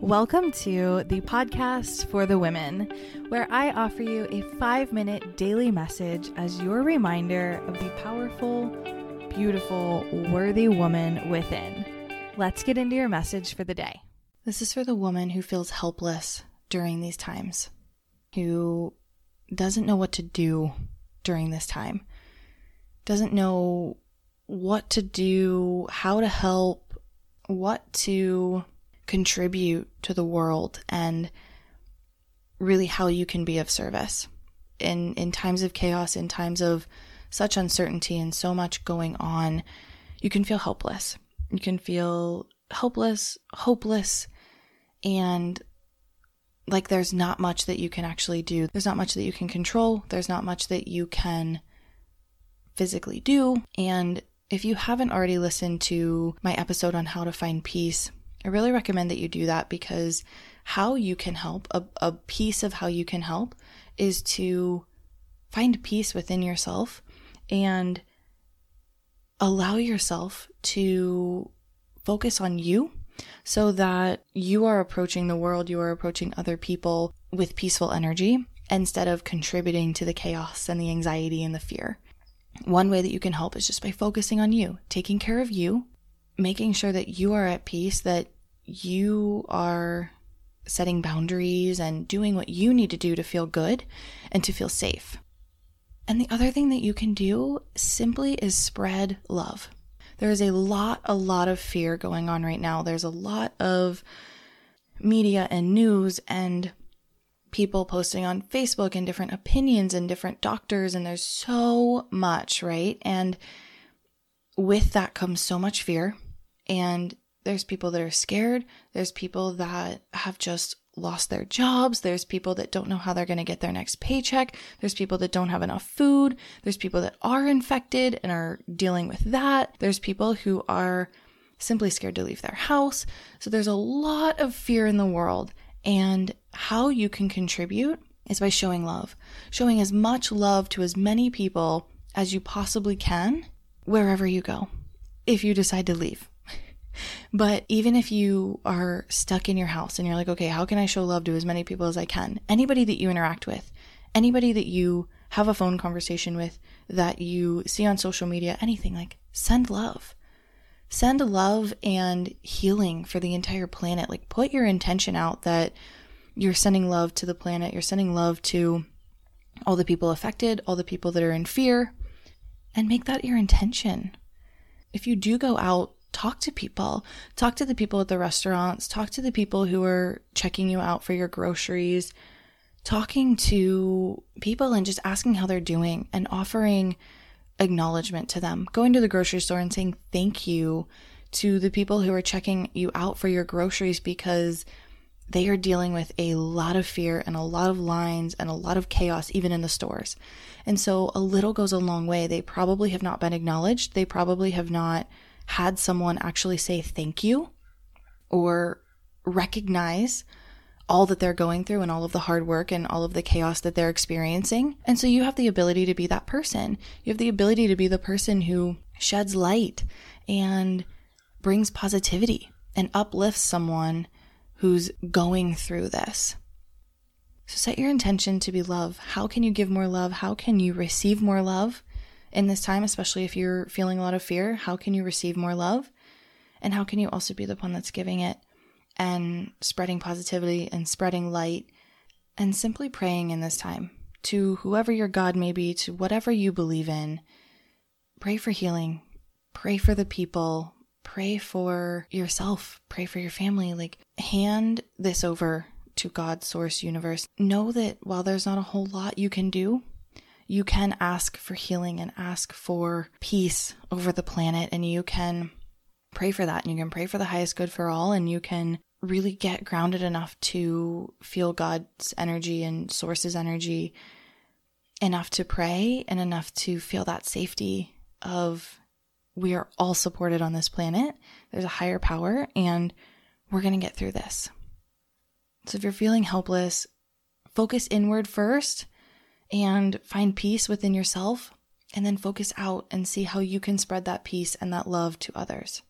Welcome to the podcast for the women, where I offer you a five minute daily message as your reminder of the powerful, beautiful, worthy woman within. Let's get into your message for the day. This is for the woman who feels helpless during these times, who doesn't know what to do during this time, doesn't know what to do, how to help, what to contribute to the world and really how you can be of service in in times of chaos in times of such uncertainty and so much going on you can feel helpless. You can feel helpless hopeless and like there's not much that you can actually do. There's not much that you can control. There's not much that you can physically do. And if you haven't already listened to my episode on how to find peace I really recommend that you do that because how you can help, a, a piece of how you can help is to find peace within yourself and allow yourself to focus on you so that you are approaching the world, you are approaching other people with peaceful energy instead of contributing to the chaos and the anxiety and the fear. One way that you can help is just by focusing on you, taking care of you, making sure that you are at peace, that you are setting boundaries and doing what you need to do to feel good and to feel safe. And the other thing that you can do simply is spread love. There is a lot, a lot of fear going on right now. There's a lot of media and news and people posting on Facebook and different opinions and different doctors, and there's so much, right? And with that comes so much fear. And there's people that are scared. There's people that have just lost their jobs. There's people that don't know how they're going to get their next paycheck. There's people that don't have enough food. There's people that are infected and are dealing with that. There's people who are simply scared to leave their house. So there's a lot of fear in the world. And how you can contribute is by showing love, showing as much love to as many people as you possibly can wherever you go, if you decide to leave. But even if you are stuck in your house and you're like, okay, how can I show love to as many people as I can? Anybody that you interact with, anybody that you have a phone conversation with, that you see on social media, anything like send love. Send love and healing for the entire planet. Like put your intention out that you're sending love to the planet, you're sending love to all the people affected, all the people that are in fear, and make that your intention. If you do go out talk to people. Talk to the people at the restaurants, talk to the people who are checking you out for your groceries, talking to people and just asking how they're doing and offering acknowledgement to them. Going to the grocery store and saying thank you to the people who are checking you out for your groceries because they are dealing with a lot of fear and a lot of lines and a lot of chaos, even in the stores. And so a little goes a long way. They probably have not been acknowledged. They probably have not had someone actually say thank you or recognize all that they're going through and all of the hard work and all of the chaos that they're experiencing. And so you have the ability to be that person. You have the ability to be the person who sheds light and brings positivity and uplifts someone who's going through this. So set your intention to be love. How can you give more love? How can you receive more love? In this time, especially if you're feeling a lot of fear? How can you receive more love? And how can you also be the one that's giving it and spreading positivity and spreading light and simply praying in this time to whoever your God may be, to whatever you believe in? Pray for healing, pray for the people, pray for yourself, pray for your family. Like, hand this over to God, Source, Universe. Know that while there's not a whole lot you can do, you can ask for healing and ask for peace over the planet and you can pray for that and you can pray for the highest good for all and you can really get grounded enough to feel God's energy and source's energy enough to pray and enough to feel that safety of we are all supported on this planet. There's a higher power and we're going to get through this. So if you're feeling helpless, focus inward first and find peace within yourself and then focus out and see how you can spread that peace and that love to others.